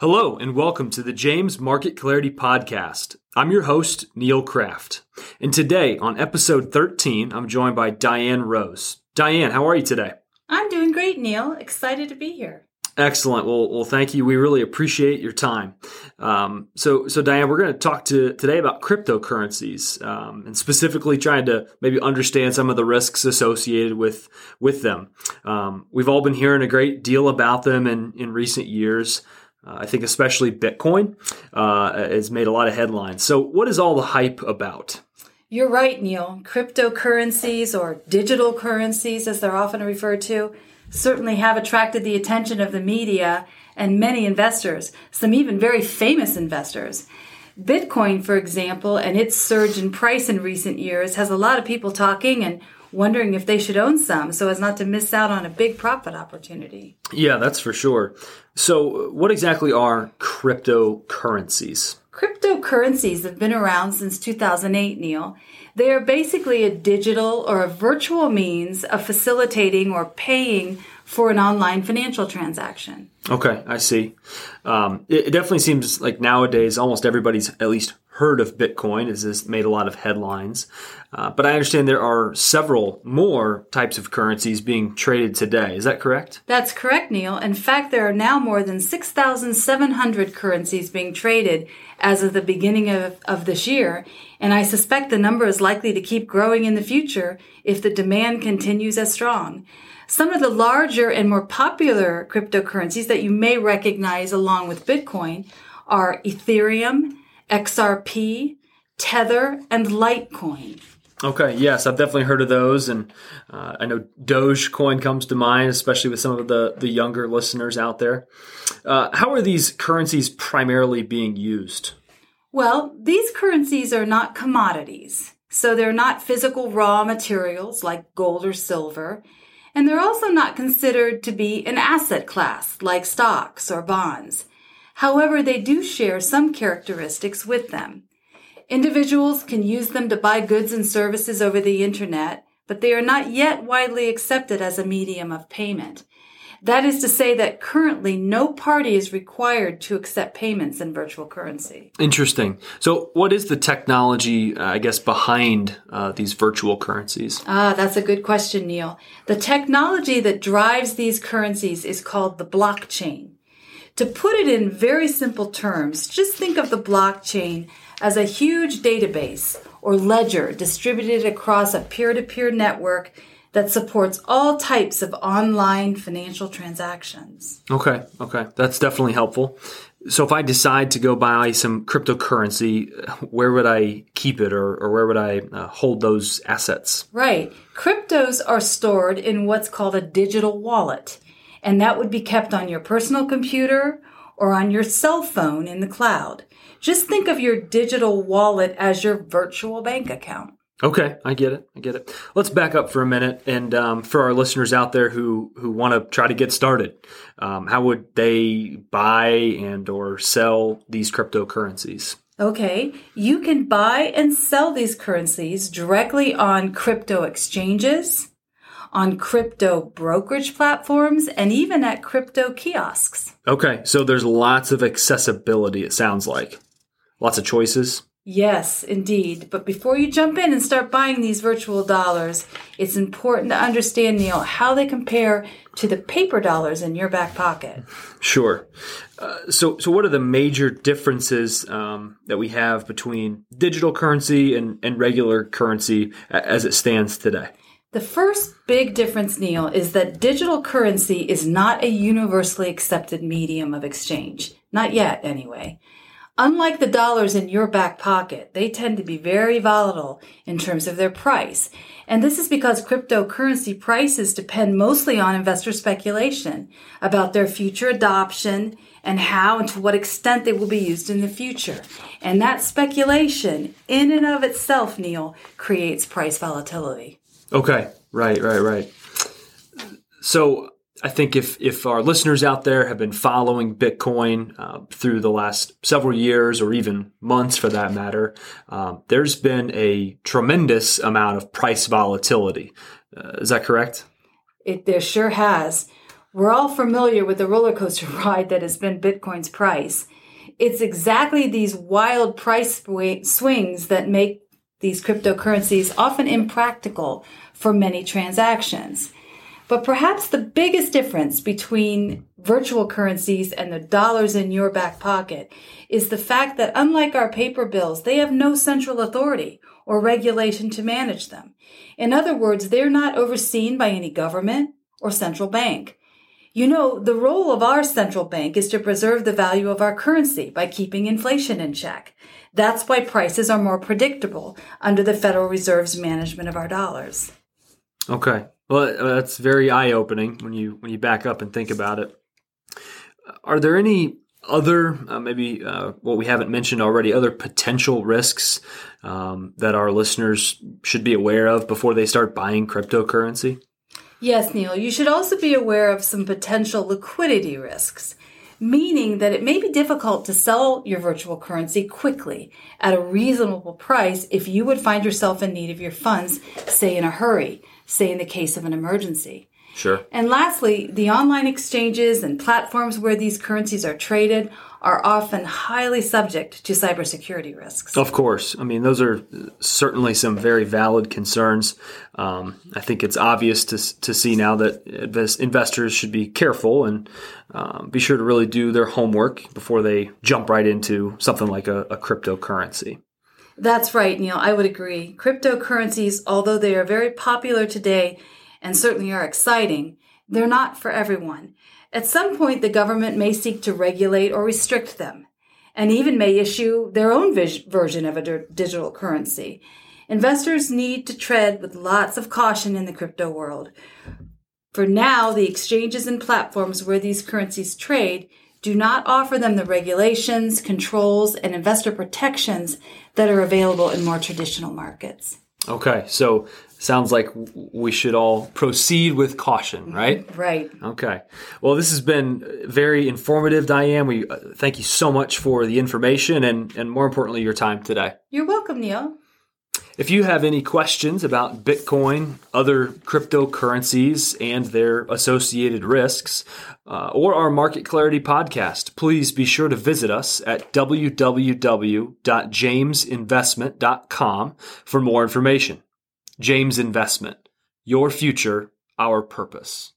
Hello, and welcome to the James Market Clarity Podcast. I'm your host, Neil Craft. And today, on episode 13, I'm joined by Diane Rose. Diane, how are you today? I'm doing great, Neil. Excited to be here. Excellent. Well, well, thank you. We really appreciate your time. Um, so, so Diane, we're going to talk to today about cryptocurrencies, um, and specifically trying to maybe understand some of the risks associated with with them. Um, we've all been hearing a great deal about them in in recent years. Uh, I think especially Bitcoin uh, has made a lot of headlines. So, what is all the hype about? You're right, Neil. Cryptocurrencies or digital currencies, as they're often referred to, certainly have attracted the attention of the media and many investors, some even very famous investors. Bitcoin, for example, and its surge in price in recent years has a lot of people talking and wondering if they should own some so as not to miss out on a big profit opportunity. Yeah, that's for sure. So, what exactly are cryptocurrencies? Cryptocurrencies have been around since 2008, Neil. They are basically a digital or a virtual means of facilitating or paying for an online financial transaction. Okay, I see. Um, it, it, definitely seems like nowadays almost everybody's at least heard of Bitcoin, as this made a lot of headlines. Uh, but I understand there are several more types of currencies being traded today. Is that correct? That's correct, Neil. In fact, there are now more than 6,700 currencies being traded as of the beginning of, of this year. And I suspect the number is likely to keep growing in the future if the demand continues as strong. Some of the larger and more popular cryptocurrencies that you may recognize along with Bitcoin are Ethereum, XRP, Tether, and Litecoin. Okay, yes, I've definitely heard of those, and uh, I know Dogecoin comes to mind, especially with some of the the younger listeners out there. Uh, how are these currencies primarily being used? Well, these currencies are not commodities, so they're not physical raw materials like gold or silver, and they're also not considered to be an asset class like stocks or bonds. However, they do share some characteristics with them. Individuals can use them to buy goods and services over the internet, but they are not yet widely accepted as a medium of payment. That is to say that currently no party is required to accept payments in virtual currency. Interesting. So, what is the technology, uh, I guess, behind uh, these virtual currencies? Ah, that's a good question, Neil. The technology that drives these currencies is called the blockchain. To put it in very simple terms, just think of the blockchain as a huge database or ledger distributed across a peer to peer network that supports all types of online financial transactions. Okay, okay. That's definitely helpful. So if I decide to go buy some cryptocurrency, where would I keep it or, or where would I uh, hold those assets? Right. Cryptos are stored in what's called a digital wallet and that would be kept on your personal computer or on your cell phone in the cloud. Just think of your digital wallet as your virtual bank account. Okay, I get it. I get it. Let's back up for a minute, and um, for our listeners out there who who want to try to get started, um, how would they buy and or sell these cryptocurrencies? Okay, you can buy and sell these currencies directly on crypto exchanges, on crypto brokerage platforms and even at crypto kiosks. Okay, so there's lots of accessibility, it sounds like. Lots of choices. Yes, indeed. But before you jump in and start buying these virtual dollars, it's important to understand, Neil, how they compare to the paper dollars in your back pocket. Sure. Uh, so, so what are the major differences um, that we have between digital currency and, and regular currency as it stands today? The first big difference, Neil, is that digital currency is not a universally accepted medium of exchange. Not yet, anyway. Unlike the dollars in your back pocket, they tend to be very volatile in terms of their price. And this is because cryptocurrency prices depend mostly on investor speculation about their future adoption and how and to what extent they will be used in the future. And that speculation, in and of itself, Neil, creates price volatility. Okay, right, right, right. So I think if if our listeners out there have been following Bitcoin uh, through the last several years or even months, for that matter, um, there's been a tremendous amount of price volatility. Uh, is that correct? It there sure has. We're all familiar with the roller coaster ride that has been Bitcoin's price. It's exactly these wild price swings that make these cryptocurrencies often impractical for many transactions. But perhaps the biggest difference between virtual currencies and the dollars in your back pocket is the fact that unlike our paper bills, they have no central authority or regulation to manage them. In other words, they're not overseen by any government or central bank. You know, the role of our central bank is to preserve the value of our currency by keeping inflation in check. That's why prices are more predictable under the Federal Reserve's management of our dollars. Okay. Well, that's very eye-opening when you when you back up and think about it. Are there any other uh, maybe uh, what we haven't mentioned already other potential risks um, that our listeners should be aware of before they start buying cryptocurrency? Yes, Neil, you should also be aware of some potential liquidity risks, meaning that it may be difficult to sell your virtual currency quickly at a reasonable price if you would find yourself in need of your funds, say in a hurry, say in the case of an emergency. Sure. And lastly, the online exchanges and platforms where these currencies are traded are often highly subject to cybersecurity risks. Of course. I mean, those are certainly some very valid concerns. Um, I think it's obvious to, to see now that investors should be careful and um, be sure to really do their homework before they jump right into something like a, a cryptocurrency. That's right, Neil. I would agree. Cryptocurrencies, although they are very popular today and certainly are exciting, they're not for everyone. At some point, the government may seek to regulate or restrict them, and even may issue their own vis- version of a digital currency. Investors need to tread with lots of caution in the crypto world. For now, the exchanges and platforms where these currencies trade do not offer them the regulations, controls, and investor protections that are available in more traditional markets. Okay, so sounds like we should all proceed with caution, right? Right. Okay. Well, this has been very informative, Diane. We uh, thank you so much for the information and, and more importantly, your time today. You're welcome, Neil. If you have any questions about Bitcoin, other cryptocurrencies, and their associated risks, uh, or our Market Clarity podcast, please be sure to visit us at www.jamesinvestment.com for more information. James Investment, your future, our purpose.